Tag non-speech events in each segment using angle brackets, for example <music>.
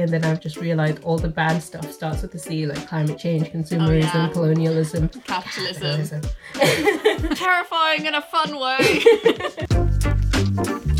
And then I've just realized all the bad stuff starts with the C, like climate change, oh, consumerism, Oh, yeah. colonialism, Capitalism. capitalism. <laughs> Terrifying in a fun way. <laughs>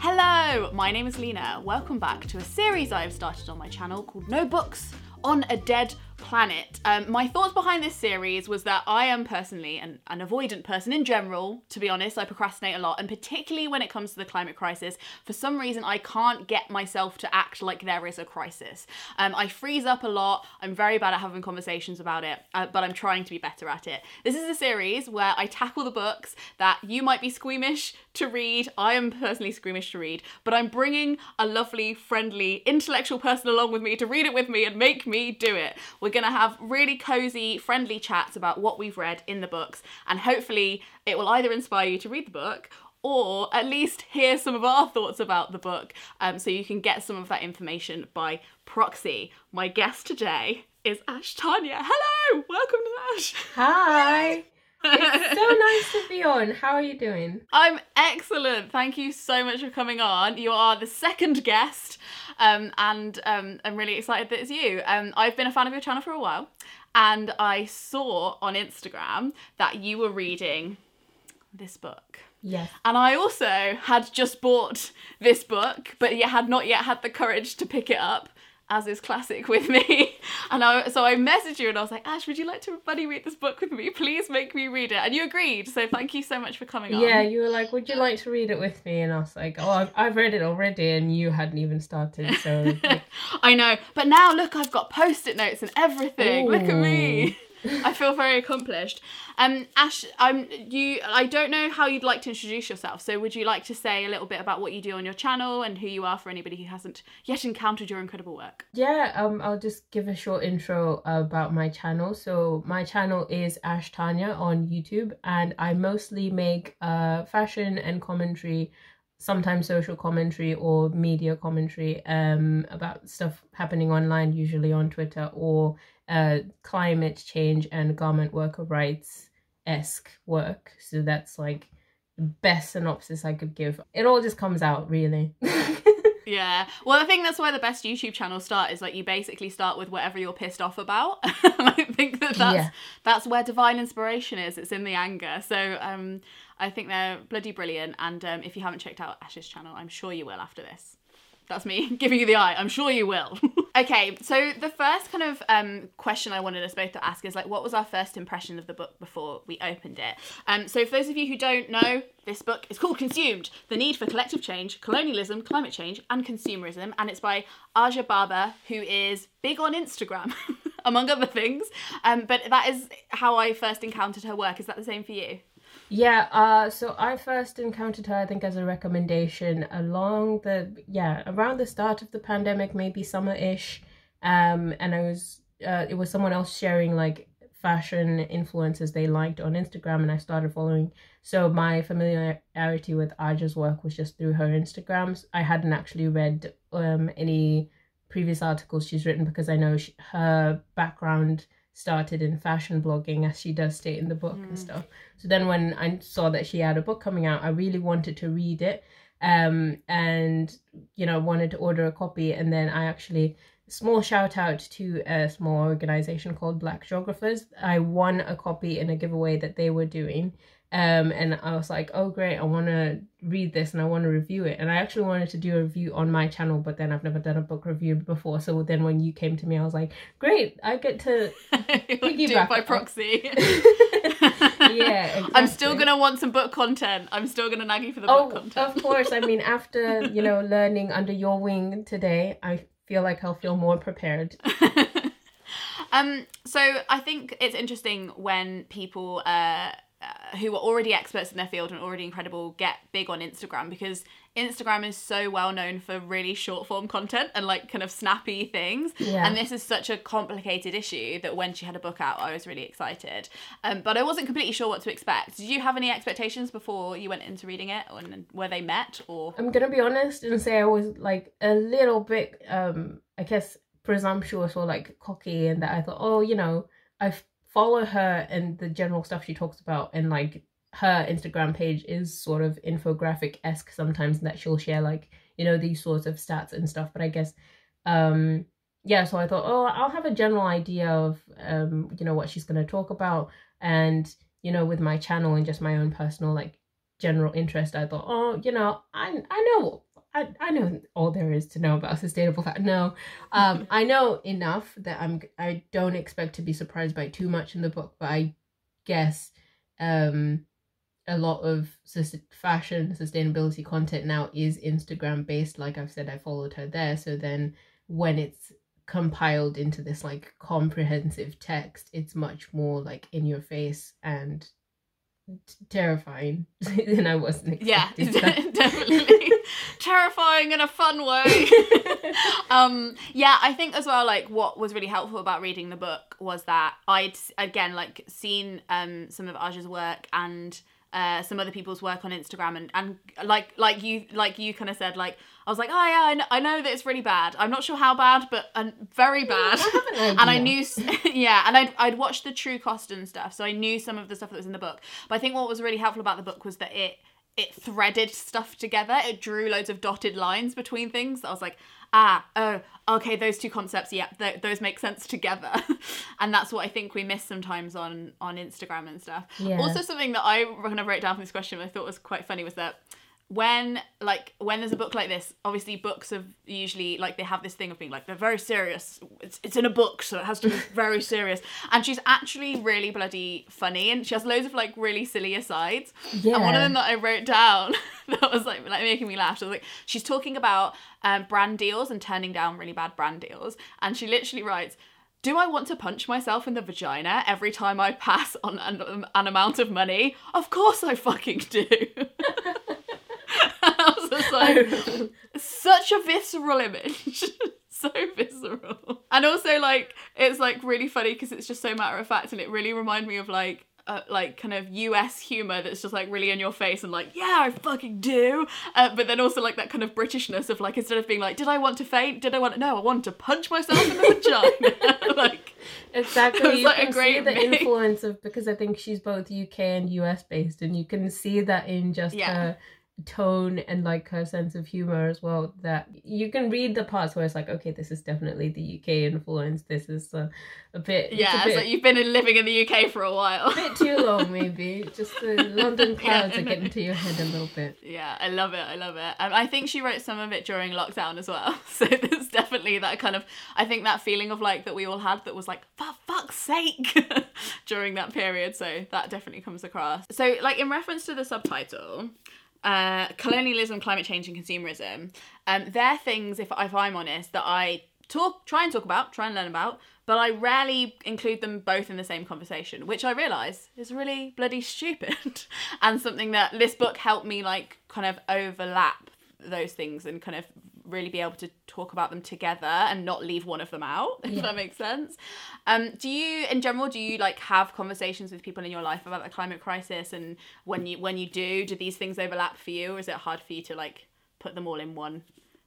Hello, my name is Leena. Welcome back to a series I've started on my channel called No Books on a Dead Planet. Um, my thoughts behind this series was that I am personally an, an avoidant person in general, to be honest. I procrastinate a lot, and particularly when it comes to the climate crisis, for some reason I can't get myself to act like there is a crisis. Um, I freeze up a lot. I'm very bad at having conversations about it, uh, but I'm trying to be better at it. This is a series where I tackle the books that you might be squeamish to read. I am personally squeamish to read, but I'm bringing a lovely, friendly, intellectual person along with me to read it with me and make me do it. We're going to have really cozy, friendly chats about what we've read in the books, and hopefully, it will either inspire you to read the book or at least hear some of our thoughts about the book um, so you can get some of that information by proxy. My guest today is Ash Tanya. Hello! Welcome to Ash. Hi. It's <laughs> so nice to be on. How are you doing? I'm excellent. Thank you so much for coming on. You are the second guest, um, and um, I'm really excited that it's you. Um, I've been a fan of your channel for a while, and I saw on Instagram that you were reading this book. Yes. And I also had just bought this book, but yet had not yet had the courage to pick it up, as is classic with me. <laughs> And I, so I messaged you and I was like, Ash, would you like to buddy read this book with me? Please make me read it. And you agreed. So thank you so much for coming on. Yeah, you were like, "Would you like to read it with me?" And I was like, "Oh, I've, I've read it already," and you hadn't even started. So, <laughs> I know. But now look, I've got post-it notes and everything. Look at me. <laughs> I feel very accomplished. Um, Ash, I'm you. I don't know how you'd like to introduce yourself. So, would you like to say a little bit about what you do on your channel and who you are for anybody who hasn't yet encountered your incredible work? yeah, um, I'll just give a short intro about my channel. So, my channel is Ash Tanya on YouTube, and I mostly make uh fashion and commentary sometimes social commentary or media commentary um, about stuff happening online, usually on Twitter, or uh, climate change and garment worker rights esque work. So that's like the best synopsis I could give. It all just comes out, really. <laughs> Yeah. Well, I think that's why the best YouTube channels start is like you basically start with whatever you're pissed off about. <laughs> I think that that's Yeah. that's where divine inspiration is. It's in the anger. So um, I think they're bloody brilliant. And um, if you haven't checked out Ash's channel, I'm sure you will after this. That's me <laughs> giving you the eye. I'm sure you will. <laughs> okay, so the first kind of um, question I wanted us both to ask is like, what was our first impression of the book before we opened it? Um, so, for those of you who don't know, this book is called Consumed The Need for Collective Change, Colonialism, Climate Change, and Consumerism. And it's by Aja Barber, who is big on Instagram, <laughs> among other things. Um, but that is how I first encountered her work. Is that the same for you? Yeah, uh, so I first encountered her, I think, as a recommendation along the, yeah, around the start of the pandemic, maybe summer ish. Um, and I was, uh, it was someone else sharing like fashion influences they liked on Instagram, and I started following. So my familiarity with Aja's work was just through her Instagrams. I hadn't actually read um, any previous articles she's written because I know she, her background started in fashion blogging, as she does state in the book and stuff. So then when I saw that she had a book coming out, I really wanted to read it. Um, and you know, wanted to order a copy. And then I actually small shout out to a small organization called Black Geographers. I won a copy in a giveaway that they were doing. Um, and I was like, oh great, I want to read this and I want to review it. And I actually wanted to do a review on my channel, but then I've never done a book review before. So then when you came to me, I was like, great, I get to <laughs> Do it Piggyback by proxy. <laughs> <laughs> yeah. I'm still gonna want some book content. I'm still gonna nag you for the Oh, book content. of course. I mean, after you know learning under your wing today, I feel like I'll feel more prepared. um, so I think it's interesting when people uh, uh, who are already experts in their field and already incredible get big on Instagram because Instagram is so well known for really short form content and like kind of snappy things. Yeah. And this is such a complicated issue that when she had a book out, I was really excited. Um, but I wasn't completely sure what to expect. Did you have any expectations before you went into reading it, or were they met? Or I'm gonna be honest and say I was like a little bit, um, I guess, presumptuous or like cocky, and that I thought, oh, you know, I follow her and the general stuff she talks about, and like her Instagram page is sort of infographic esque sometimes that she'll share like you know these sorts of stats and stuff. But I guess um yeah, so I thought oh I'll have a general idea of um you know what she's gonna talk about and you know with my channel and just my own personal like general interest I thought oh you know I I know I, I know all there is to know about sustainable fat. No, um, <laughs> I know enough that I'm I don't expect to be surprised by too much in the book, but I guess um, a lot of sus- fashion sustainability content now is Instagram based. Like I've said, I followed her there. So then when it's compiled into this like comprehensive text, it's much more like in your face and terrifying <laughs> than I wasn't expecting. Yeah, <laughs> definitely <laughs> terrifying in a fun way. um, yeah, I think as well. Like, what was really helpful about reading the book was that I'd again like seen um some of Aja's work and uh, some other people's work on Instagram and, and like like you like you kind of said like I was like oh yeah I know, I know that it's really bad I'm not sure how bad but uh, very bad <laughs> and I knew <laughs> yeah and I'd, I'd watched the true cost and stuff so I knew some of the stuff that was in the book but I think what was really helpful about the book was that it it threaded stuff together it drew loads of dotted lines between things I was like ah, oh, okay, those two concepts, yeah, th- those make sense together. <laughs> and that's what I think we miss sometimes on on Instagram and stuff. Yeah. Also, something that I kind of wrote down from this question I thought was quite funny was that when like when there's a book like this obviously books have usually like they have this thing of being like they're very serious it's, it's in a book so it has to be <laughs> very serious and she's actually really bloody funny and she has loads of like really silly asides yeah. and one of them that i wrote down <laughs> that was like like making me laugh so like she's talking about um, brand deals and turning down really bad brand deals and she literally writes do I want to punch myself in the vagina every time I pass on an, an amount of money? Of course I fucking do. <laughs> <laughs> I was just like, such a visceral image. <laughs> so visceral. And also, like, it's like really funny because it's just so matter of fact and it really reminded me of like uh, like kind of US humor that's just like really in your face and like yeah I fucking do uh, but then also like that kind of Britishness of like instead of being like did I want to faint did I want to no I want to punch myself in the <laughs> vagina like exactly you like can see the mix. influence of because I think she's both UK and US based and you can see that in just yeah. her tone and like her sense of humor as well that you can read the parts where it's like okay this is definitely the uk influence. This is a, a bit yeah a bit, you've been living in the uk for a while. A bit too long <laughs> maybe. Just the london clouds yeah. are getting to your head a little bit. Yeah i love it i love it. Um, i think she wrote some of it during lockdown as well. <laughs> So there's definitely that kind of i think that feeling of like that we all had that was like for fuck's sake! <laughs> during that period. So that definitely comes across. So like in reference to the subtitle uh, colonialism, climate change, and consumerism. Um, they're things, if, if I'm honest, that I talk, try and talk about, try and learn about, but I rarely include them both in the same conversation, which I realise is really bloody stupid, <laughs> and something that this book helped me like kind of overlap those things and kind of really be able to talk about them together and not leave one of them out <laughs> if yeah. that makes sense um do you in general do you like have conversations with people in your life about the climate crisis and when you when you do do these things overlap for you or is it hard for you to like put them all in one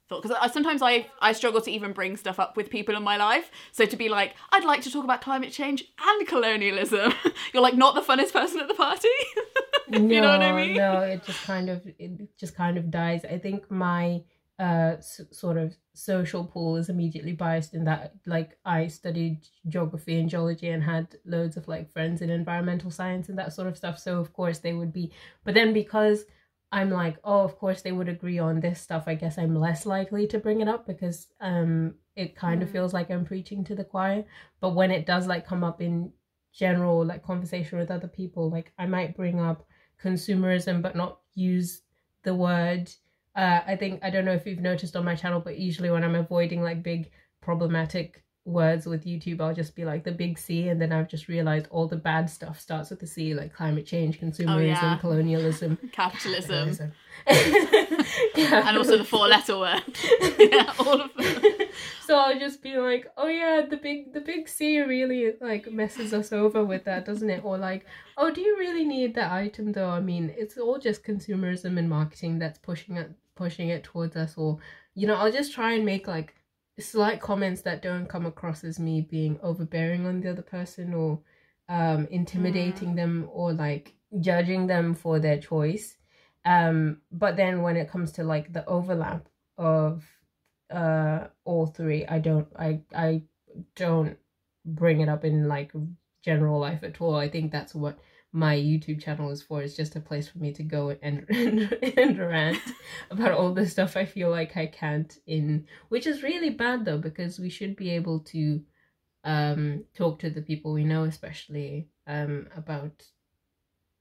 thought because I, sometimes I I struggle to even bring stuff up with people in my life. So to be like, I'd like to talk about climate change and colonialism. <laughs> You're like not the funnest person at the party. <laughs> you no, know what I mean? No, it just kind of it just kind of dies. I think my uh s- sort of social pool is immediately biased in that like I studied geography and geology and had loads of like friends in environmental science and that sort of stuff so of course they would be but then because I'm like oh of course they would agree on this stuff I guess I'm less likely to bring it up because um it kind mm. of feels like I'm preaching to the choir but when it does like come up in general like conversation with other people like I might bring up consumerism but not use the word uh, I think I don't know if you've noticed on my channel, but usually when I'm avoiding like big problematic words with YouTube, I'll just be like the big C, and then I've just realized all the bad stuff starts with the C, like climate change, consumerism, oh, yeah. colonialism, <laughs> capitalism, <laughs> yeah. and also the four-letter word. <laughs> yeah, all of them. So I'll just be like, oh yeah, the big the big C really like messes us over with that, doesn't it? Or like, oh, do you really need that item though? I mean, it's all just consumerism and marketing that's pushing it pushing it towards us or you know i'll just try and make like slight comments that don't come across as me being overbearing on the other person or um intimidating mm. them or like judging them for their choice. Um, but then when it comes to like the overlap of uh all three, I don't I I don't bring it up in like general life at all. I think that's what my YouTube channel is for. It's just a place for me to go <laughs> and and, rant about all the stuff I feel like I can't in, which is really bad though because we should be able to um talk to the people we know, especially um about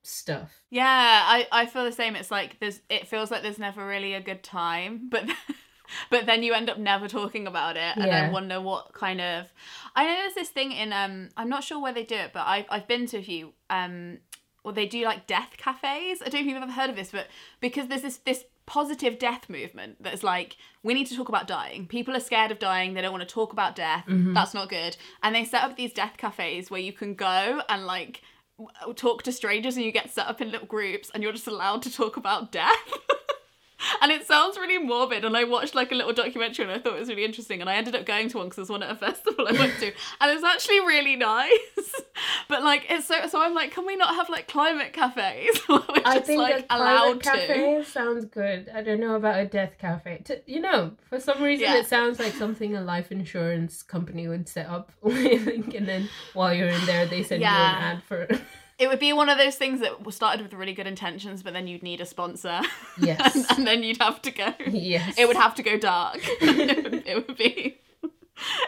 stuff. Yeah, I I feel the same. It's like there's it feels like there's never really a good time, but <laughs> but then you end up never talking about it and Yeah. I wonder what kind of I know there's this thing in um I'm not sure where they do it, but I've I've been to a few um or they do like death cafes. I don't know if you've ever heard of this, but because there's this this positive death movement that's like we need to talk about dying. People are scared of dying. They don't want to talk about death. That's not good. And they set up these death cafes where you can go and like talk to strangers and you get set up in little groups and you're just allowed to talk about death. <laughs> and it sounds really morbid. And I watched like a little documentary and I thought it was really interesting. And I ended up going to one because there's one at a <laughs> festival I went to, and it's actually really nice. <laughs> but like, it's so so. I'm like, can we not have like climate cafes? <laughs> I think like a allowed private to. cafe sounds good. I don't know about a death cafe. You know, for some reason, Yeah. it sounds like something a life insurance company would set up. and then while you're in there, they send Yeah. you an ad for. It would be one of those things that started with really good intentions, but then you'd need a sponsor, Yes. and, <laughs> and then you'd have to go. yes. It would have to go dark. it, <laughs> would, <laughs> it would be.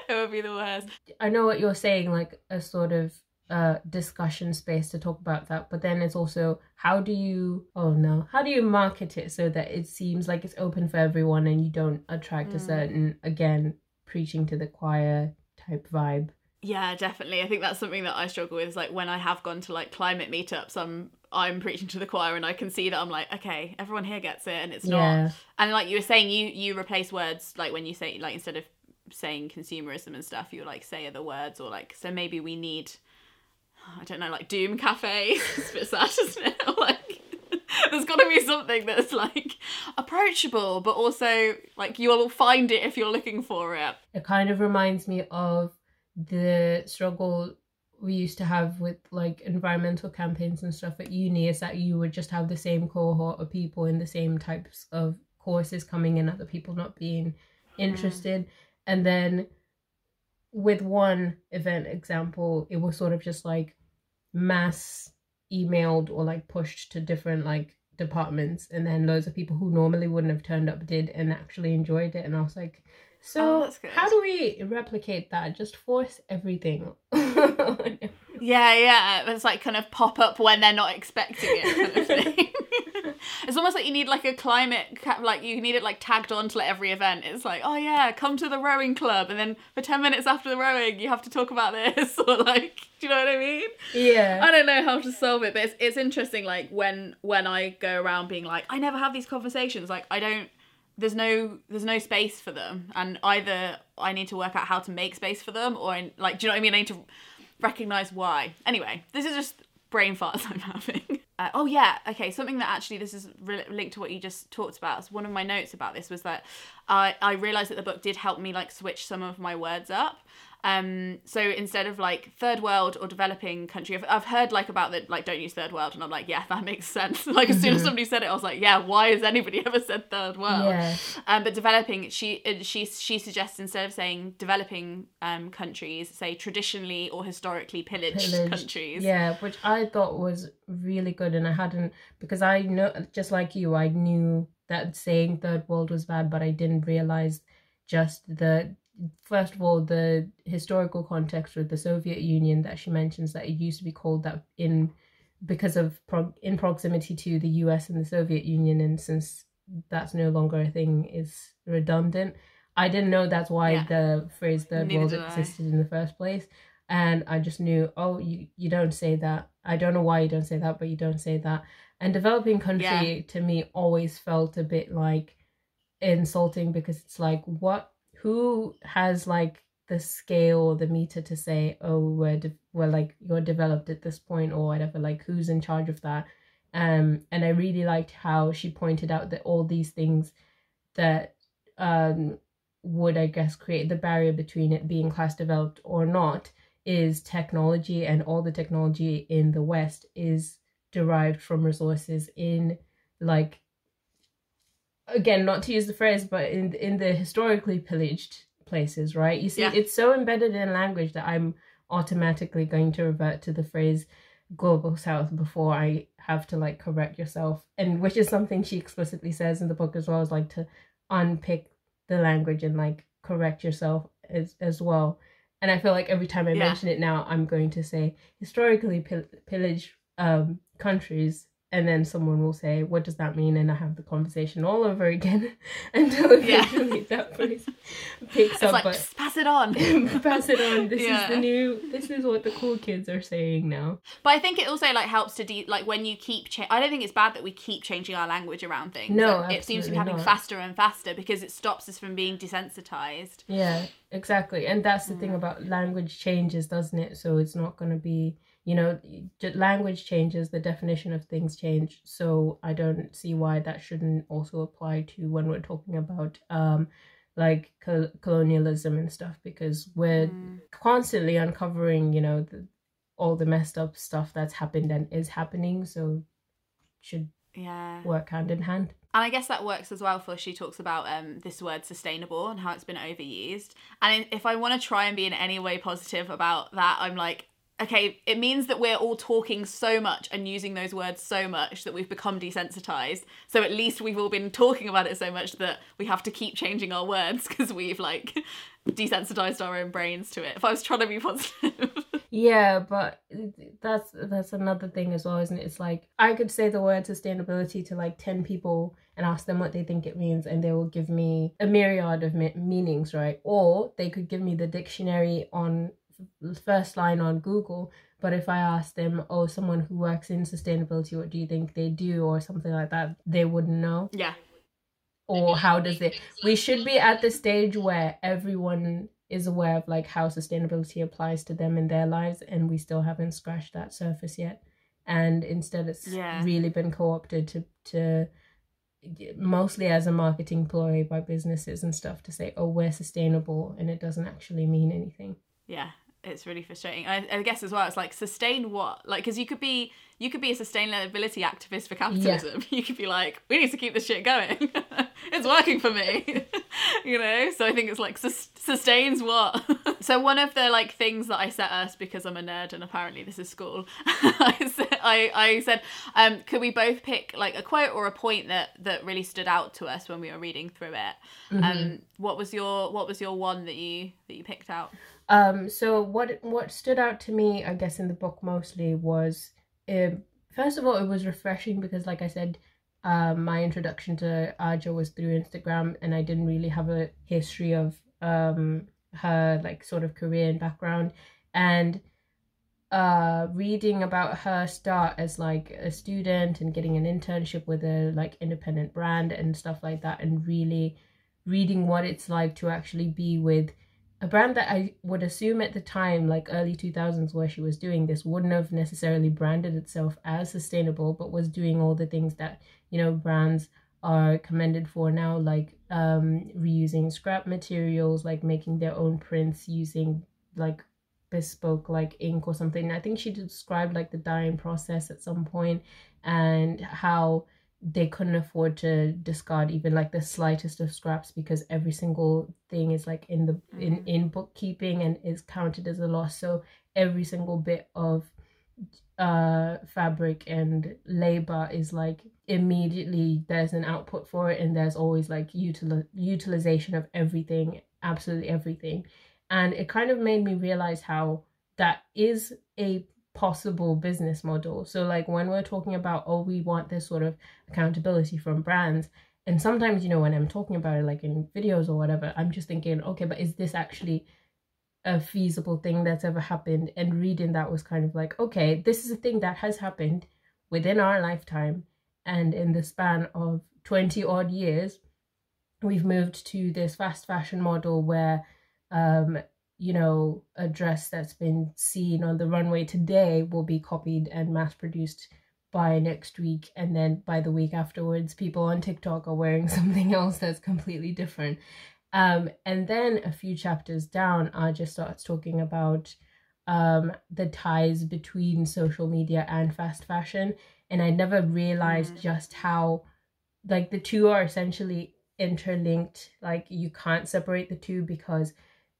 It would be the worst. I know what you're saying, like a sort of uh discussion space to talk about that but then it's also how do you oh no how do you market it so that it seems like it's open for everyone and you don't attract a Mm. certain again preaching to the choir type vibe Yeah, definitely. I think that's something that I struggle with. Is like when I have gone to like climate meetups, I'm I'm preaching to the choir, and I can see that I'm like, okay, everyone here gets it, and it's not. yeah And like you were saying, you you replace words like when you say like instead of saying consumerism and stuff, you like say other words or like so maybe we need I don't know like doom cafe. <laughs> it's a bit sad, isn't it? <laughs> like there's got to be something that's like approachable, but also like you will find it if you're looking for it. it kind of reminds me of the struggle we used to have with like environmental campaigns and stuff at uni is that you would just have the same cohort of people in the same types of courses coming in other people not being mm. interested. And then with one event example it was sort of just like mass emailed or like pushed to different like departments. And then loads of people who normally wouldn't have turned up did and actually enjoyed it. And i was like so Oh, how do we replicate that just force everything <laughs> Yeah, yeah. It's like kind of pop up when they're not expecting it kind of <laughs> thing. <laughs> it's almost like you need like a climate, like you need it like tagged on to like every event. It's like, oh yeah, come to the rowing club, and then for ten minutes after the rowing, you have to talk about this, or like, do you know what I mean? yeah I don't know how to solve it, but it's it's interesting. Like when when I go around being like, I never have these conversations. Like I don't. There's no there's no space for them, and either I need to work out how to make space for them, or I, like, do you know what I mean? I need to recognize why. Anyway, this is just brain farts <laughs> I'm having. Uh, oh yeah, okay. Something that actually this is re- linked to what you just talked about. So one of my notes about this was that I I realized that the book did help me like switch some of my words up. Um, so instead of like third world or developing country, I've, I've heard like about the like don't use third world, and I'm like, yeah, <laughs> that makes sense. <laughs> like as soon as somebody said it, I was like, yeah, why has anybody <laughs> ever said third world? yeah Um, but developing, she uh, she she suggests instead of saying developing um countries, say traditionally or historically pillaged, Pillaged. countries. Yeah, which I thought was really good, and I hadn't because I know just like you, I knew that saying third world was bad, but I didn't realize just the first of all the historical context with the Soviet Union that she mentions that it used to be called that in because of pro- in proximity to the US and the Soviet Union, and since that's no longer a thing, is redundant. I didn't know that's why Yeah. the phrase third Neither world did I. existed in the first place and I just knew, oh, you you don't say that. I don't know why you don't say that, but you don't say that. And developing country to me always felt a bit like insulting because it's like what who has like the scale or the meter to say oh we're de- we're like you're developed at this point or whatever like who's in charge of that? Um and I really liked how she pointed out that all these things that um would I guess create the barrier between it being class developed or not is technology and all the technology in the west is derived from resources in like again not to use the phrase but in in the historically pillaged places right you see Yeah. it's so embedded in language that i'm automatically going to revert to the phrase global south before i have to like correct yourself and which is something she explicitly says in the book as well as like to unpick the language and like correct yourself as as well and i feel like every time i Yeah. mention it now i'm going to say historically pill- pillaged um countries and then someone will say what does that mean and i have the conversation all over again <laughs> until Yeah. eventually that phrase picks It's up like but just pass it on. <laughs> pass it on this is the new this is what the cool kids are saying now But I think it also like helps to de- like when you keep cha- I don't think it's bad that we keep changing our language around things. No, Like, it seems to be happening not. faster and faster because it stops us from being desensitized. Yeah, exactly. And that's the thing Mm. about language changes, doesn't it? So it's not going to be, you know, language changes, the definition of things change. So I don't see why that shouldn't also apply to when we're talking about um like col- colonialism and stuff because we're Mm. constantly uncovering, you know, the, all the messed up stuff that's happened and is happening, so should Yeah. work hand in hand. And I guess that works as well for she talks about um, this word sustainable and how it's been overused. And if I want to try and be in any way positive about that, I'm like, okay, it means that we're all talking so much and using those words so much that we've become desensitized. So at least we've all been talking about it so much that we have to keep changing our words <laughs> because we've like desensitized our own brains to it. If I was trying to be positive. <laughs> Yeah, but that's that's another thing as well, isn't it? It's like I could say the word sustainability to like 10 people and ask them what they think it means and they will give me a myriad of me- meanings, right? Or they could give me the dictionary on f- first line on Google, but if I ask them, "Oh, someone who works in sustainability, what do you think they do?" or something like that, they wouldn't know. yeah. Or how does it we should be at the stage where everyone is aware of like how sustainability applies to them in their lives and we still haven't scratched that surface yet. And instead it's Yeah. really been co-opted to to mostly as a marketing ploy by businesses and stuff to say oh we're sustainable and it doesn't actually mean anything. Yeah it's really frustrating. I, I guess as well it's like sustain what? Like because you could be you could be a sustainability activist for capitalism. <laughs> You could be like we need to keep this shit going. <laughs> It's working for me. <laughs> You know? So i think it's like sus- sustains what? So one of the like things that i set us because i'm a nerd and apparently this is school I, said, I, I said um could we both pick like a quote or a point that that really stood out to us when we were reading through it? Um what was your what was your one that you that you picked out Um, so what what stood out to me, I guess, in the book mostly was, um, first of all, it was refreshing because, like I said, um, my introduction to Aja was through Instagram, and I didn't really have a history of um her like sort of career and background, and uh reading about her start as like a student and getting an internship with a like independent brand and stuff like that and really reading what it's like to actually be with a brand that I would assume at the time, like early 2000s, where she was doing this, wouldn't have necessarily branded itself as sustainable, but was doing all the things that, you know, brands are commended for now, like um, reusing scrap materials, like making their own prints using like bespoke like ink or something. I think she described like the dyeing process at some point and how they couldn't afford to discard even like the slightest of scraps because every single thing is like in the in in bookkeeping and is counted as a loss. So every single bit of uh fabric and labor is like immediately there's an output for it and there's always like util- utilization of everything absolutely everything. And it kind of made me realize how that is a possible business model. So like when we're talking about oh we want this sort of accountability from brands and sometimes you know when I'm talking about it like in videos or whatever I'm just thinking okay but is this actually a feasible thing that's ever happened and reading that was kind of like okay this is a thing that has happened within our lifetime and in the span of 20 odd years we've moved to this fast fashion model where um you know, a dress that's been seen on the runway today will be copied and mass produced by next week. And then by the week afterwards, people on TikTok are wearing <laughs> something else that's completely different. Um, and then a few chapters down, Aja starts talking about um, the ties between social media and fast fashion and I never realized Mm. just how like the two are essentially interlinked. Like you can't separate the two because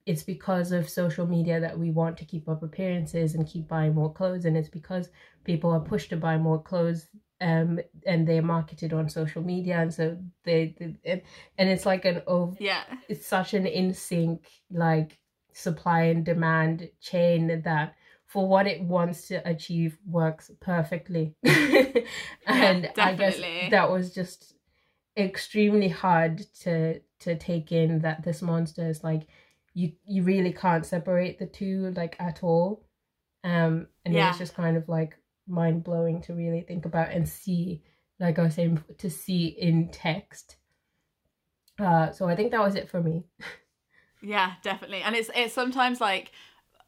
it's because of social media that we want to keep up appearances and keep buying more clothes and it's because people are pushed to buy more clothes um and they're marketed on social media and so they, they and, and it's like an over Yeah. it's such an in sync like supply and demand chain that for what it wants to achieve works perfectly <laughs> <laughs> and i guess that was just extremely hard to to take in that this monster is like you you really can't separate the two like at all um and Yeah. it's just kind of like mind blowing to really think about and see like i was saying to see in text uh so i think that was it for me Yeah, definitely. And it's it's sometimes like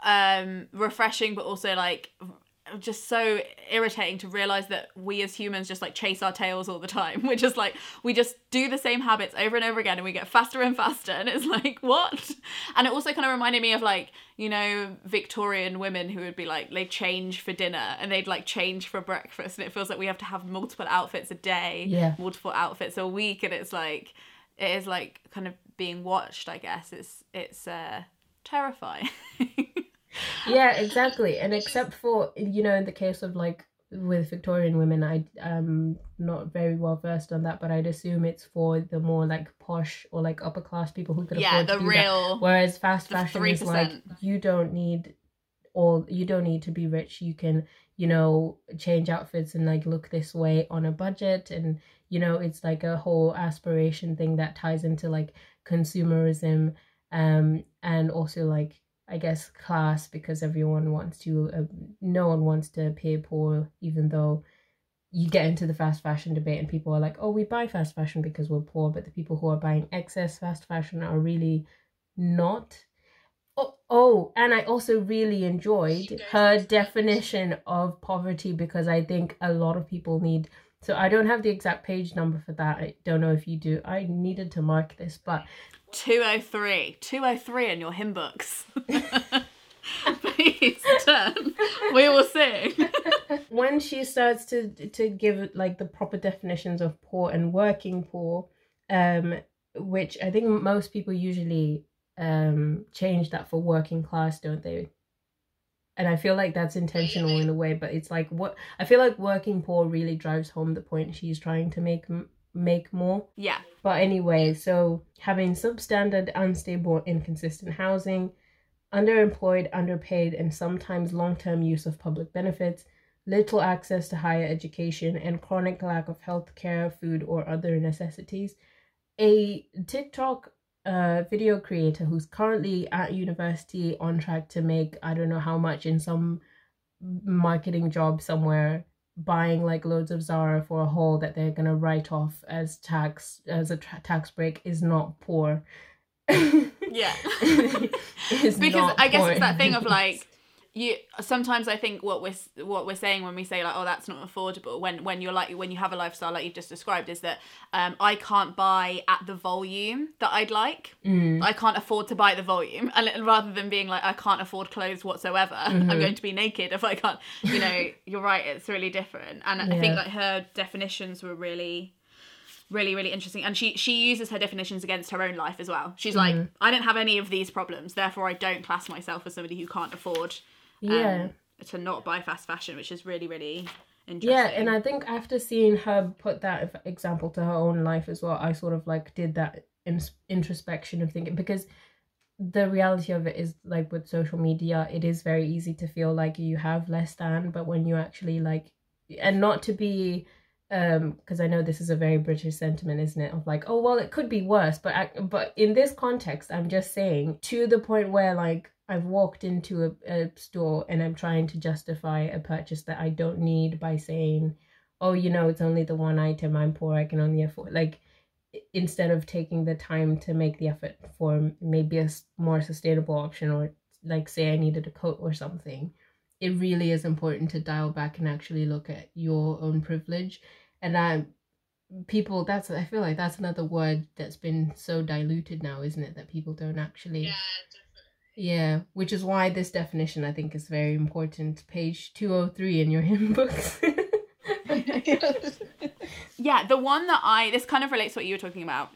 um refreshing but also like just so irritating to realize that we as humans just like chase our tails all the time. <laughs> We're just like we just do the same habits over and over again and we get faster and faster and it's <laughs> like what? And it also kind of reminded me of like, you know, Victorian women who would be like they change for dinner and they'd like change for breakfast and it feels like we have to have multiple outfits a day, Yeah. multiple outfits a week and it's like it is like kind of being watched, I guess. It's it's uh terrifying. <laughs> yeah exactly. And except for you know in the case of like with victorian women i am not very well versed on that but i'd assume it's for the more like posh or like upper class people who could yeah, afford the to do that. real whereas fast fashion is like you don't need all you don't need to be rich. You can you know change outfits and like look this way on a budget. And you know it's like a whole aspiration thing that ties into like consumerism um and also like i guess class because everyone wants to uh, no one wants to appear poor even though you get into the fast fashion debate and people are like oh we buy fast fashion because we're poor but the people who are buying excess fast fashion are really not Oh, oh, and I also really enjoyed her definition of poverty because I think a lot of people need. So I don't have the exact page number for that. I don't know if you do. I needed to mark this, but 203. 203 in your hymn books. <laughs> Please turn. We will sing. <laughs> when she starts to to give like the proper definitions of poor and working poor, um, which I think most people usually um change that for working class, don't they? And I feel like that's intentional in a way, but it's like what I feel like working poor really drives home the point she's trying to make make more. Yeah. But anyway, so having substandard, unstable, inconsistent housing, underemployed, underpaid, and sometimes long term use of public benefits, little access to higher education, and chronic lack of health care, food, or other necessities. A TikTok uh, video creator who's currently at university on track to make, I don't know how much in some marketing job somewhere buying like loads of Zara for a haul that they're gonna write off as tax as a tra- tax break is not poor. <laughs> Yeah. <laughs> Because I guess poor. it's that thing of like you sometimes I think what we're what we're saying when we say like oh that's not affordable when when you're like when you have a lifestyle like you've just described is that um I can't buy at the volume that I'd like. Mm, I can't afford to buy the volume and rather than being like I can't afford clothes whatsoever. I'm Mhm. going to be naked if I can't you know <laughs> you're right it's really different. And I think like her definitions were really really really interesting. And she she uses her definitions against her own life as well. She's like Mhm. i don't have any of these problems therefore i don't class myself as somebody who can't afford yeah. to not buy fast fashion which is really really interesting Yeah, and I think after seeing her put that example to her own life as well, I sort of like did that in- introspection of thinking because the reality of it is like with social media, it is very easy to feel like you have less than, but when you actually like, and not to be, um, because I know this is a very British sentiment, isn't it? Of like, oh well, it could be worse, but I, but in this context, I'm just saying to the point where like I've walked into a, a store and I'm trying to justify a purchase that I don't need by saying, oh, you know, it's only the one item. I'm poor. I can only afford. Like, instead of taking the time to make the effort for maybe a more sustainable option or like say I needed a coat or something, it really is important to dial back and actually look at your own privilege. And I, people, that's, I feel like that's another word that's been so diluted now, isn't it? That people don't actually. Yeah, which is why this definition I think is very important. Page 203 in your <laughs> hymn books. <laughs> yeah, the one that I this kind of relates to what you were talking about.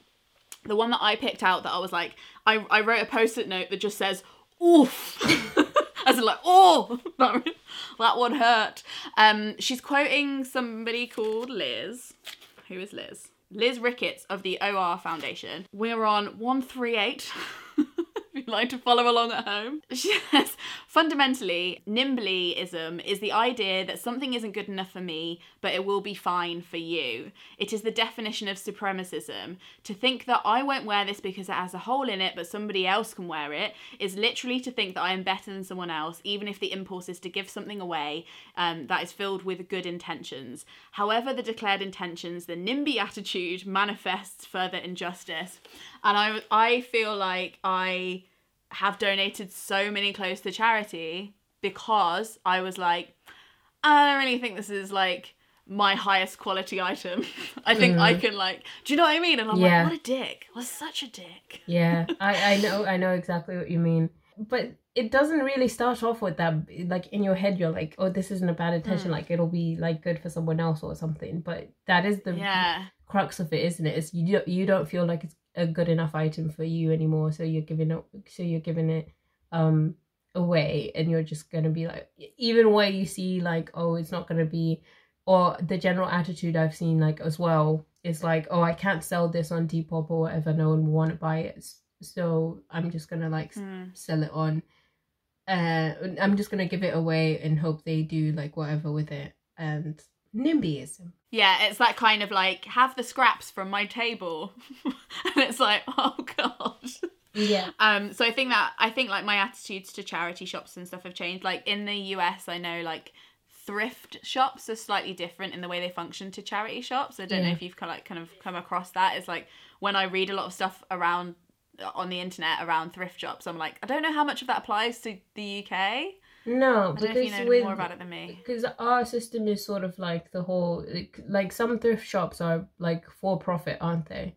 The one that I picked out that I was like, I, I wrote a post-it note that just says oof. <laughs> As in like, oh, that, that one hurt. Um, she's quoting somebody called Liz. Who is Liz? Liz Ricketts of the OR Foundation. We're on 138. <laughs> like to follow along at home. <laughs> She says, fundamentally, NIMBYism is the idea that something isn't good enough for me, but it will be fine for you. It is the definition of supremacism. To think that I won't wear this because it has a hole in it, but somebody else can wear it, is literally to think that I am better than someone else, even if the impulse is to give something away um, that is filled with good intentions. However, the declared intentions, the NIMBY attitude manifests further injustice. And I, I feel like I have donated so many clothes to charity because I was like, I don't really think this is like my highest quality item. <laughs> I think I can like, do you know what I mean? And I'm Yeah. like, what a dick. Was such a dick. yeah, <laughs> I, I know I know exactly what you mean. But it doesn't really start off with that like in your head you're like, oh this isn't a bad intention, Mm. like it'll be like good for someone else or something. But that is the Yeah. crux of it, isn't it? Is you don't, you don't feel like it's a good enough item for you anymore, so you're giving it so you're giving it um away and you're just gonna be like even where you see like oh it's not gonna be or the general attitude I've seen like as well is like oh I can't sell this on Depop or whatever no one will want to buy it so I'm just gonna like Mm. sell it on uh I'm just gonna give it away and hope they do like whatever with it and NIMBYism Yeah, it's that kind of like, have the scraps from my table. <laughs> and it's like, <laughs> oh God. yeah Um, so I think that I think like my attitudes to charity shops and stuff have changed. Like in the US, I know like thrift shops are slightly different in the way they function to charity shops. I don't know if you've kind of like kind of come across that. It's like when I read a lot of stuff around on the internet around thrift shops, I'm like, I don't know how much of that applies to the UK. No if you because know with more about it than me. because our system is sort of like the whole like, like some thrift shops are like for profit aren't they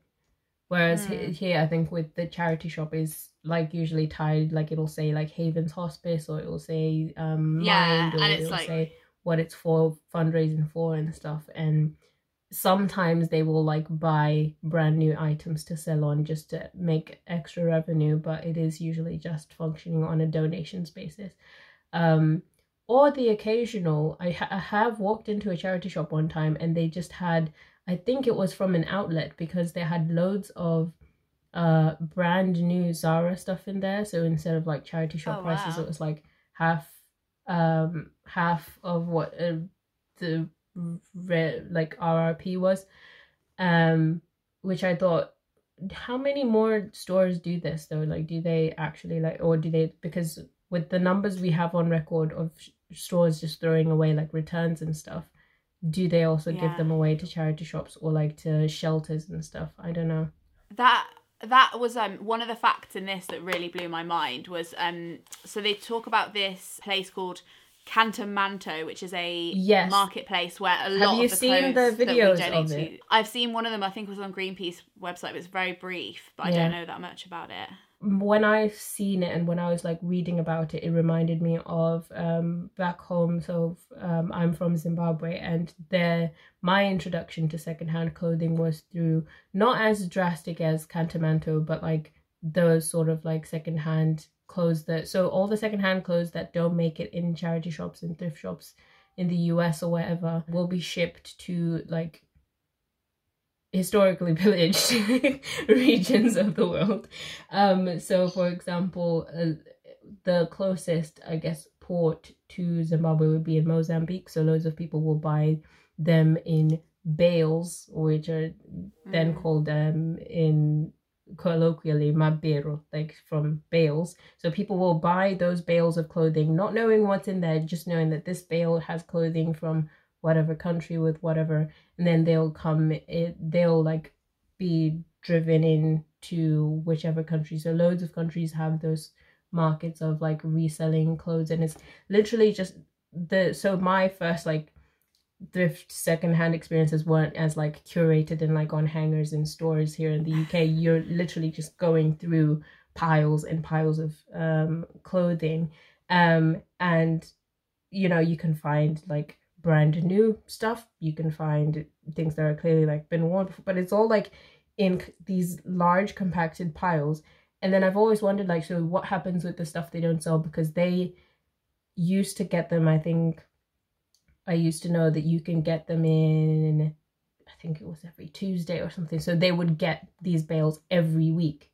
whereas he- Hmm. here i think with the charity shop is like usually tied like it'll say like havens hospice or it'll say um Yeah, Mind, or and it's it'll like- say what it's for fundraising for and stuff and sometimes they will like buy brand new items to sell on just to make extra revenue but it is usually just functioning on a donations basis um or the occasional I, ha- I have walked into a charity shop one time and they just had i think it was from an outlet because they had loads of uh brand new zara stuff in there. So instead of like charity shop Oh, prices wow. it was like half um half of what uh, the re- like rrp was. Um which i thought how many more stores do this though? Like do they actually like or do they because with the numbers we have on record of stores just throwing away like returns and stuff do they also give them away to charity shops or like to shelters and stuff i don't know that that was um one of the facts in this that really blew my mind was um so they talk about this place called Kantamanto, which is a Yes. marketplace where a Have lot you of the seen the that videos donate of to. I've seen one of them. I think was on Greenpeace website. It was very brief, but I don't know that much about it. When I've seen it and when I was like reading about it, it reminded me of um, back home. So um, I'm from Zimbabwe, and there my introduction to secondhand clothing was through not as drastic as Kantamanto, but like those sort of like secondhand clothes that. So all the secondhand clothes that don't make it in charity shops and thrift shops in the US or wherever will be shipped to like historically <laughs> pillaged <laughs> regions of the world. Um, so, for example, uh, the closest, I guess, port to Zimbabwe would be in Mozambique. So, loads of people will buy them in bales, which are then Mm. called um, in colloquially mabero, like from bales. So, people will buy those bales of clothing, not knowing what's in there, just knowing that this bale has clothing from whatever country with whatever and then they'll come it, they'll like be driven in to whichever country. So loads of countries have those markets of like reselling clothes and it's literally just the so my first like thrift secondhand experiences weren't as like curated and like on hangers in stores here in the UK you're literally just going through piles and piles of um clothing um and you know you can find like brand new stuff. You can find things that are clearly like been worn before, but it's all like in these large compacted piles. And then I've always wondered like, so what happens with the stuff they don't sell because they used to get them. I think I used to know that you can get them in. I think it was every Tuesday or something. So they would get these bales every week.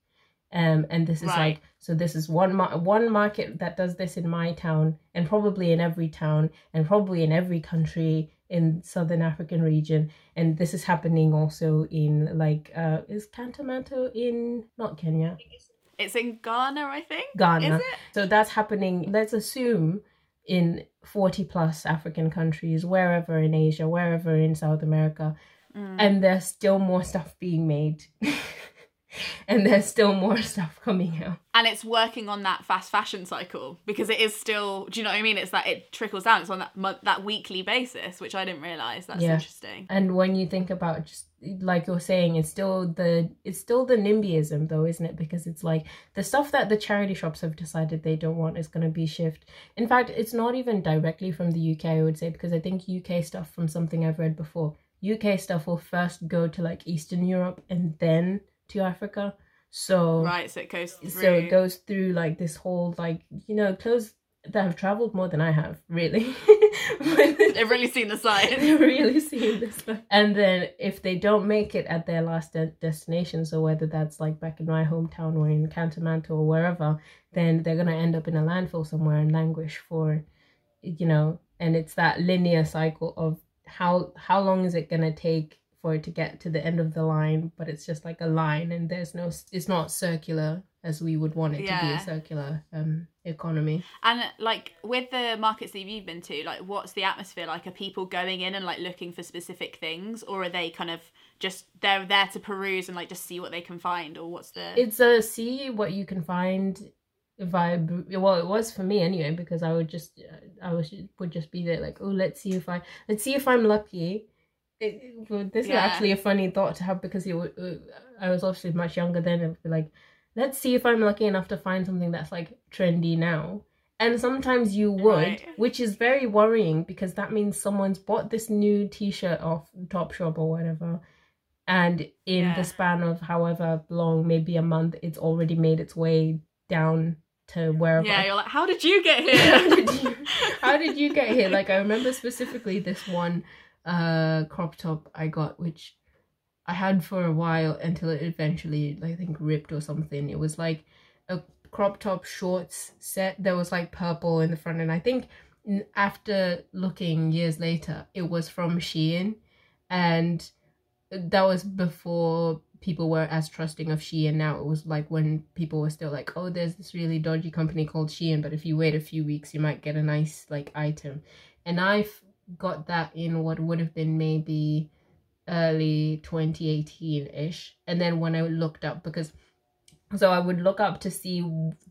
Um, and this is Right. like so. This is one mar- one market that does this in my town, and probably in every town, and probably in every country in southern African region. And this is happening also in like uh, is Kantamanto in not Kenya, It's in Ghana, I think. Ghana. Is it? So that's happening. Let's assume in forty plus African countries, wherever in Asia, wherever in South America, Mm. and there's still more stuff being made. <laughs> <laughs> and there's still more <laughs> stuff coming out. and it's working on that fast fashion cycle because it is still do you know what i mean it's that it trickles down it's on that month that weekly basis which i didn't realize that's Yeah. interesting And when you think about just like you're saying, it's still the it's still the NIMBYism though, isn't it? Because it's like the stuff that the charity shops have decided they don't want is going to be shift. In fact, it's not even directly from the UK. I would say because I think UK stuff from something I've read before, UK stuff will first go to like Eastern Europe and then to Africa. So right so it goes through so it goes through like this whole like you know clothes that have traveled more than I have really. <laughs> they've really seen the sign <laughs> They're really seeing this. <laughs> And then if they don't make it at their last de- destination, so whether that's like back in my hometown or in Kantamanto or wherever, then they're gonna end up in a landfill somewhere and languish for, you know. And it's that linear cycle of how how long is it gonna take for it to get to the end of the line? But it's just like a line, and there's no it's not circular as we would want it to be a circular um economy. and like with the markets that you've been to like what's the atmosphere like are people going in and like looking for specific things or are they kind of just they're there to peruse and like just see what they can find or what's the it's a see what you can find vibe well it was for me anyway because i would just i was would just be there like oh let's see if i let's see if i'm lucky it, this Yeah. is actually a funny thought to have because it, wa- uh, i was obviously much younger then and be like let's see if i'm lucky enough to find something that's like trendy now and sometimes you would Right. which is very worrying because that means someone's bought this new t-shirt off topshop or whatever and in Yeah. the span of however long maybe a month it's already made its way down to wherever yeah you're like how did you get <laughs> how here did you how did you get here like i remember specifically this one uh crop top i got which i had for a while until it eventually i think ripped or something it was like a crop top shorts set that was like purple in the front and i think after looking years later it was from shein and that was before people were as trusting of Shein. Now it was like when people were still like, oh, there's this really dodgy company called Shein, but if you wait a few weeks, you might get a nice like item. And I've got that in what would have been maybe early 2018 ish. And then when I looked up, because so I would look up to see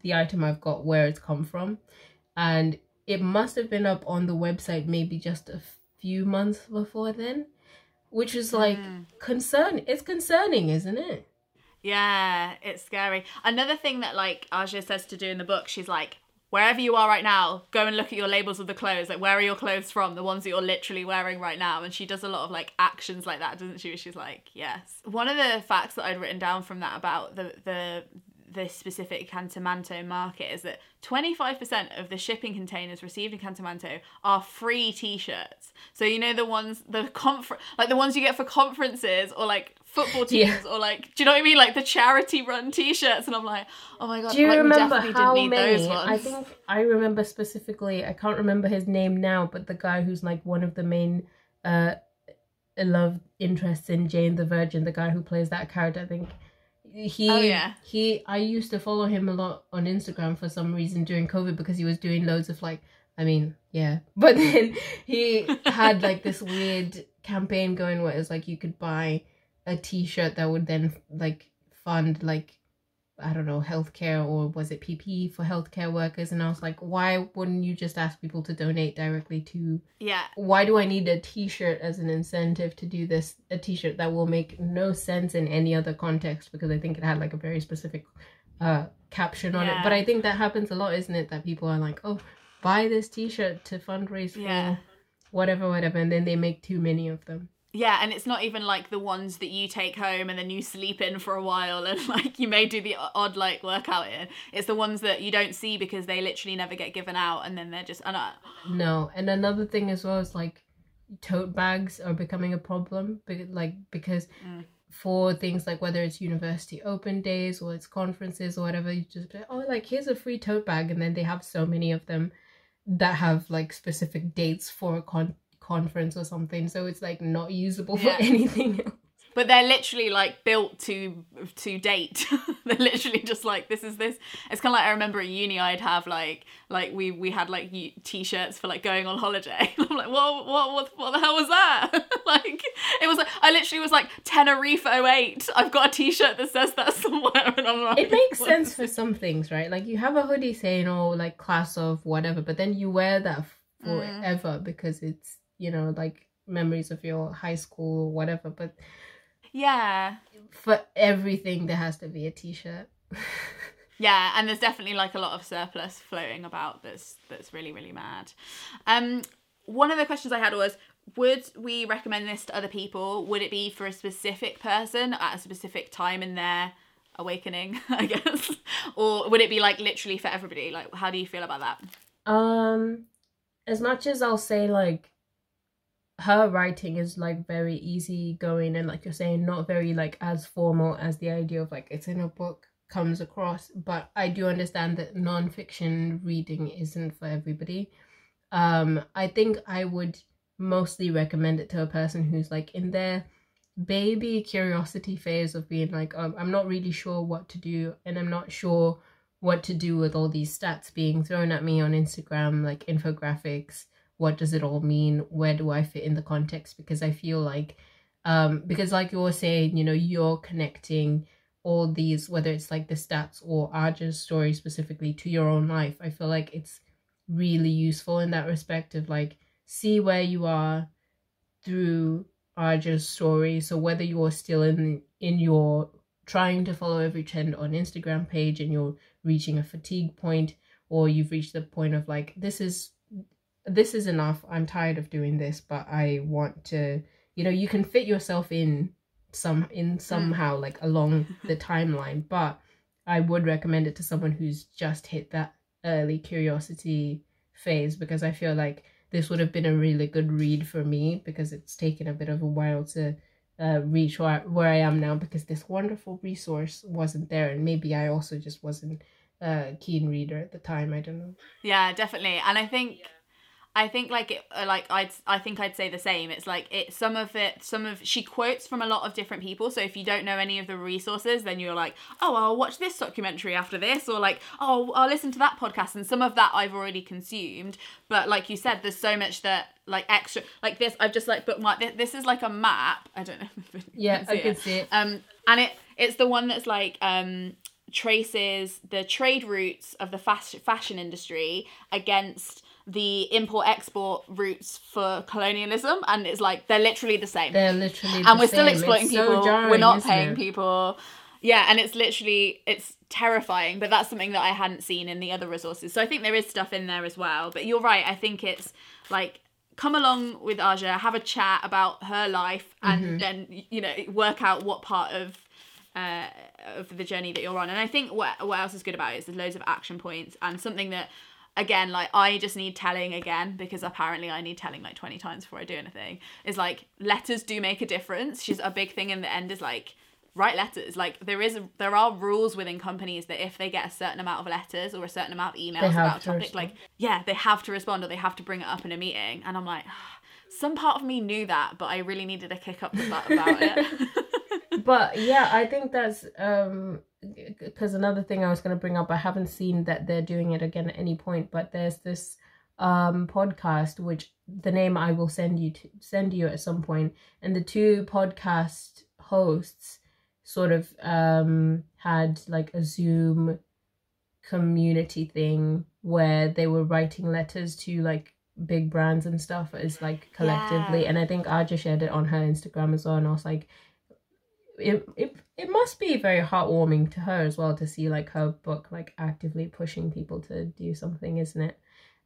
the item I've got where it's come from, and it must have been up on the website maybe just a few months before then, which is like Mm. concern. It's concerning, isn't it? Yeah, it's scary. Another thing that like Aja says to do in the book, she's like, wherever you are right now, go and look at your labels of the clothes. Like, where are your clothes from? The ones that you're literally wearing right now. And she does a lot of like actions like that, doesn't she? She's like, yes. One of the facts that I'd written down from that about the the this specific Kantamanto market is that 25% of the shipping containers received in Kantamanto are free t-shirts. So you know the ones the confer- like the ones you get for conferences or like football teams Yeah. or like do you know what I mean like the charity run t-shirts and I'm like oh my god Do you like, remember how didn't need many? those ones. I think I remember specifically. I can't remember his name now, but the guy who's like one of the main uh love interests in Jane the Virgin, the guy who plays that character. I think he Oh, yeah. he. I used to follow him a lot on Instagram for some reason during COVID because he was doing loads of like. I mean, yeah, <laughs> but then he had like this weird campaign going where it's like you could buy a T-shirt that would then like fund like I don't know, healthcare or was it PPE for healthcare workers? And I was like, why wouldn't you just ask people to donate directly to? yeah Why do I need a T-shirt as an incentive to do this? A T-shirt that will make no sense in any other context because I think it had like a very specific uh caption on it. Yeah. But I think that happens a lot, isn't it? That people are like, oh, buy this T-shirt to fundraise for Yeah. whatever, whatever, and then they make too many of them. Yeah, and it's not even like the ones that you take home and then you sleep in for a while and <laughs> like you may do the odd like workout in. It's the ones that you don't see because they literally never get given out and then they're just and I, No, and another thing as well is like tote bags are becoming a problem, because, like because Mm. for things like whether it's university open days or it's conferences or whatever, you just be like, oh, like here's a free tote bag, and then they have so many of them that have like specific dates for a con- conference or something, so it's like not usable for <laughs> anything else. but they're literally like built to to date. <laughs> they're literally just like this is this. It's kind of like I remember in uni I'd have like like we we had like t-shirts for like going on holiday. <laughs> I'm like what what what what the hell was that? like it was like I literally was like Tenerife 08. I've got a t-shirt that says that somewhere and I'm like it makes what sense for some things, right? Like you have a hoodie saying, "Oh, like class of whatever," but then you wear that Mm. forever because it's you know like memories of your high school or whatever. But Yeah. for everything, there has to be a t-shirt. <laughs> Yeah, and there's definitely like a lot of surplus floating about that's that's really really mad. Um one of the questions I had was would we recommend this to other people? Would it be for a specific person at a specific time in their awakening, <laughs> I guess? Or would it be like literally for everybody? Like how do you feel about that? Um, as much as I'll say like her writing is like very easy going and like you're saying not very like as formal as the idea of like it's in a book comes across. But i do understand that non-fiction reading isn't for everybody. Um i think i would mostly recommend it to a person who's like in their baby curiosity phase of being like um, i'm not really sure what to do and i'm not sure what to do with all these stats being thrown at me on instagram like infographics what does it all mean? Where do i fit in the context? Because i feel like um because like you were saying you know you're connecting all these whether it's like the stats or Aja's story specifically to your own life i feel like it's really useful in that respect of like see where you are through Aja's story. So whether you're still in in your trying to follow every trend on instagram page and you're reaching a fatigue point or you've reached the point of like this is this is enough i'm tired of doing this but i want to you know you can fit yourself in some in somehow like along the <laughs> timeline but i would recommend it to someone who's just hit that early curiosity phase because i feel like this would have been a really good read for me because it's taken a bit of a while to uh, reach where, where i am now because this wonderful resource wasn't there and maybe i also just wasn't a keen reader at the time i don't know Yeah, definitely. And I think I think like it uh, like I'd I think I'd say the same. It's like it some of it some of she quotes from a lot of different people. So if you don't know any of the resources, then you're like, "Oh, I'll watch this documentary after this," or like, "Oh, I'll listen to that podcast." And some of that I've already consumed. But like you said, there's so much that like extra like this I've just like bookmarked this, this is like a map. I don't know. <laughs> if yeah i can see it Um, and it it's the one that's like um traces the trade routes of the fast fashion industry against the import export routes for colonialism, and it's like they're literally the same. they're literally and we're still exploiting It's so people. we're not paying it? people. Yeah, and it's literally it's terrifying, but that's something that I hadn't seen in the other resources. So I think there is stuff in there as well. But you're right. I think it's like come along with Aja, have a chat about her life, and Mm-hmm. then you know work out what part of uh, of the journey that you're on. And I think what what else is good about it is there's loads of action points and something that again like I just need telling again because apparently I need telling like 20 times before I do anything is like letters do make a difference. She's a big thing in the end is like write letters like there is there are rules within companies that if they get a certain amount of letters or a certain amount of emails about a topic respond. like yeah they have to respond or they have to bring it up in a meeting and i'm like <sighs> some part of me knew that but i really needed a kick up the butt about it <laughs> but yeah i think that's um because another thing i was going to bring up i haven't seen that they're doing it again at any point but there's this um podcast which the name i will send you to send you at some point and the two podcast hosts sort of um had like a zoom community thing where they were writing letters to like big brands and stuff as like collectively Yeah. and i think Aja shared it on her instagram as well and i was like it, it it must be very heartwarming to her as well to see like her book like actively pushing people to do something isn't it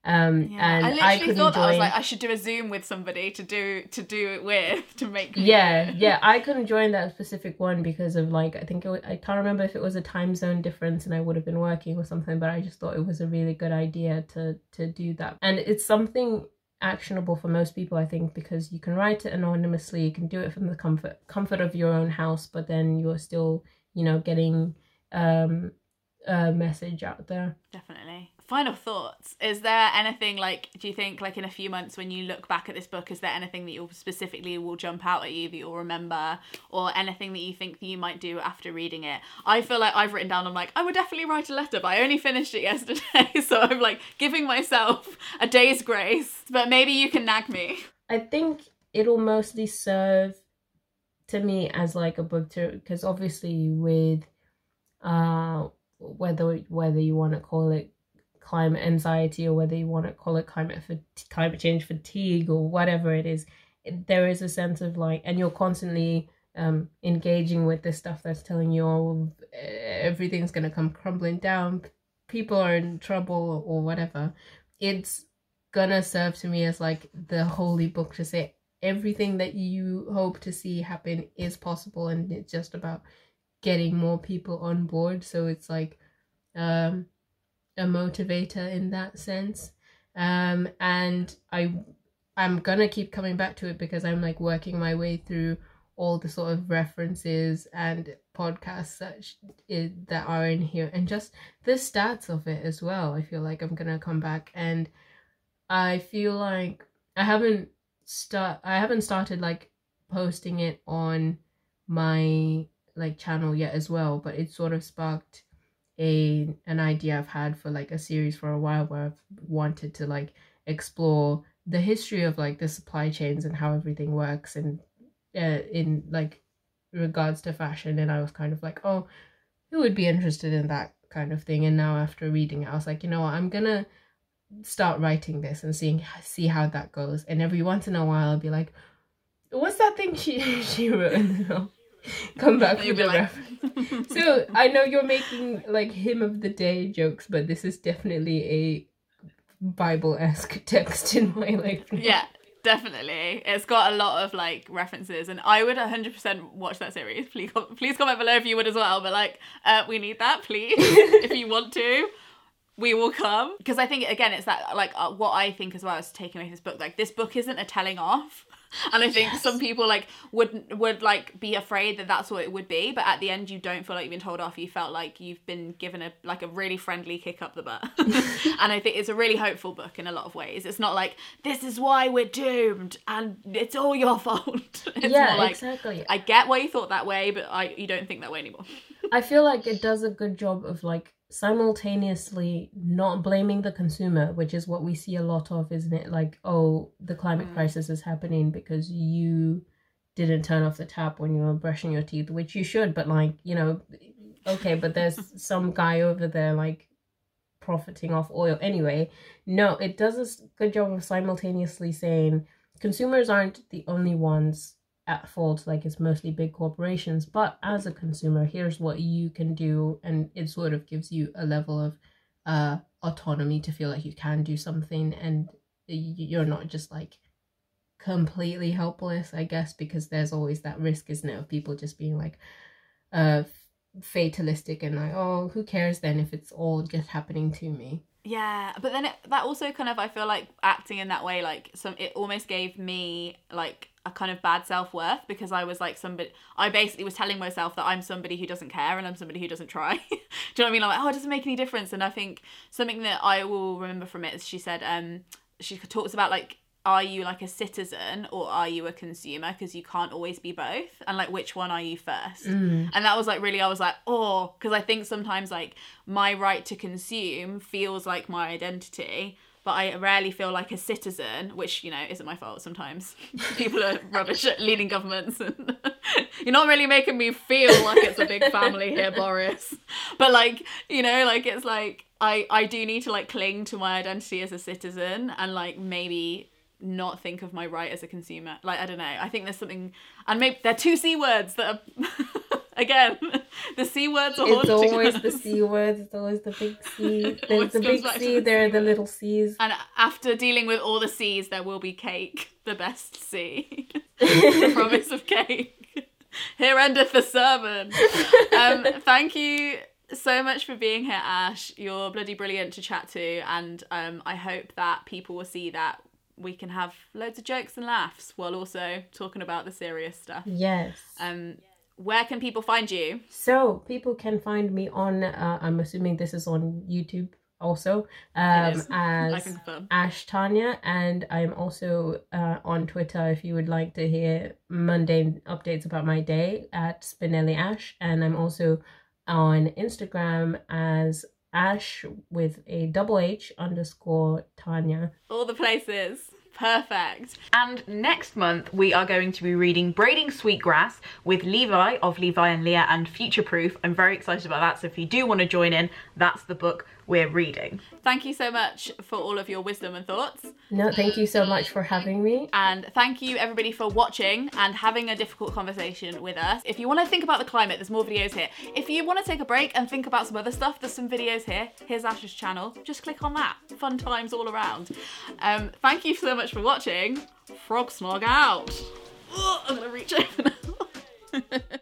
Um, Yeah. and I I, literally couldn't thought that I was like, I should do a Zoom with somebody to do to do it with <laughs> to make. yeah, it. yeah, I couldn't join that specific one because of like I think it was, I can't remember if it was a time zone difference and I would have been working or something, but I just thought it was a really good idea to to do that, and it's something actionable for most people I think because you can write it anonymously, you can do it from the comfort comfort of your own house, but then you're still you know getting um a message out there. Definitely. Final thoughts. Is there anything like do you think like in a few months when you look back at this book, is there anything that you'll specifically will jump out at you that you'll remember or anything that you think that you might do after reading it? I feel like I've written down I'm like, I would definitely write a letter, but I only finished it <laughs> yesterday. So I'm like giving myself a day's grace. But maybe you can nag me. I think it'll mostly serve to me as like a book to because obviously with uh whether whether you want to call it climate anxiety or whether you want to call it climate climate change fatigue or whatever it is there is a sense of like and you're constantly um engaging with this stuff that's telling you oh everything's going to come crumbling down people are in trouble or whatever. It's gonna serve to me as like the holy book to say everything that you hope to see happen is possible and it's just about getting more people on board. So it's like um a motivator in that sense. Um and i i'm gonna keep coming back to it because i'm like working my way through all the sort of references and podcasts that that are in here and just the stats of it as well. I feel like i'm gonna come back and i feel like i haven't start i haven't started like posting it on my like channel yet as well but it sort of sparked a an idea i've had for like a series for a while where i've wanted to like explore the history of like the supply chains and how everything works and uh, in like regards to fashion. And i was kind of like oh who would be interested in that kind of thing? And now after reading it i was like you know what? I'm gonna start writing this and seeing see how that goes. And every once in a while i'll be like what's that thing she <laughs> she wrote <laughs> <laughs> come back with a like- reference so i know you're making like hymn of the day jokes but this is definitely a bible-esque <laughs> text in my life. Yeah definitely. It's got a lot of like references and i would 100% watch that series. Please please comment below if you would as well but like uh, we need that please. <laughs> If you want to we will come. Because i think again it's that like uh, what i think as well is taking away this book. Like this book isn't a telling off and i think Yes. some people like would would like be afraid that that's what it would be but at the end you don't feel like you've been told off. You felt like you've been given a like a really friendly kick up the butt. <laughs> <laughs> And i think it's a really hopeful book in a lot of ways. It's not like this is why we're doomed and it's all your fault. <laughs> It's yeah like exactly. I get why you thought that way but i you don't think that way anymore. I feel like it does a good job of like simultaneously not blaming the consumer, which is what we see a lot of, isn't it? Like, oh, the climate Mm. crisis is happening because you didn't turn off the tap when you were brushing your teeth, which you should, but like, you know, okay, but there's <laughs> some guy over there like profiting off oil. Anyway, no, it does a good job of simultaneously saying consumers aren't the only ones at fault like it's mostly big corporations. But as a consumer here's what you can do and it sort of gives you a level of uh autonomy to feel like you can do something and you're not just like completely helpless i guess because there's always that risk isn't it of people just being like uh fatalistic and like oh who cares then if it's all just happening to me? Yeah, but then it, that also kind of I feel like acting in that way like some it almost gave me like a kind of bad self worth because I was like somebody I basically was telling myself that I'm somebody who doesn't care and I'm somebody who doesn't try. <laughs> Do you know what I mean? I'm like, oh, it doesn't make any difference. And I think something that I will remember from it is she said um she talks about like are you like a citizen or are you a consumer because you can't always be both and like which one are you first Mm. and that was like really i was like oh because i think sometimes like my right to consume feels like my identity but i rarely feel like a citizen which you know isn't my fault sometimes. <laughs> People are rubbish at leading governments. And <laughs> you're not really making me feel like it's a big family here <laughs> boris. But like you know like it's like i i do need to like cling to my identity as a citizen and like maybe not think of my right as a consumer. Like i don't know. I think there's something and maybe they're two c words that are Again, <laughs> the C words are It's always the C words. It's always the big C. <laughs> There's the big C. the There are the little C's. And after dealing with all the C's, there will be cake, the best C. <laughs> the promise of cake. Here endeth the sermon. Um, thank you so much for being here, Ash. You're bloody brilliant to chat to, and um, I hope that people will see that we can have loads of jokes and laughs while also talking about the serious stuff. Yes. Um, where can people find you? So people can find me on. Uh, I'm assuming this is on YouTube also. Um, <laughs> as. Ash Tanya, and I'm also uh, on Twitter if you would like to hear mundane updates about my day at Spinelli Ash, and I'm also on Instagram as Ash with a double H underscore Tanya. All the places. Perfect. And next month, we are going to be reading Braiding Sweetgrass with Levi of Levi and Leah and Future Proof. I'm very excited about that. So if you do want to join in, that's the book we're reading. Thank you so much for all of your wisdom and thoughts. No, thank you so much for having me. And thank you everybody for watching and having a difficult conversation with us. If you want to think about the climate, there's more videos here. If you want to take a break and think about some other stuff, there's some videos here. Here's Ash's channel. Just click on that. Fun times all around. Um, thank you so much for watching. Frog snog out. Ugh, I'm gonna reach over now. <laughs>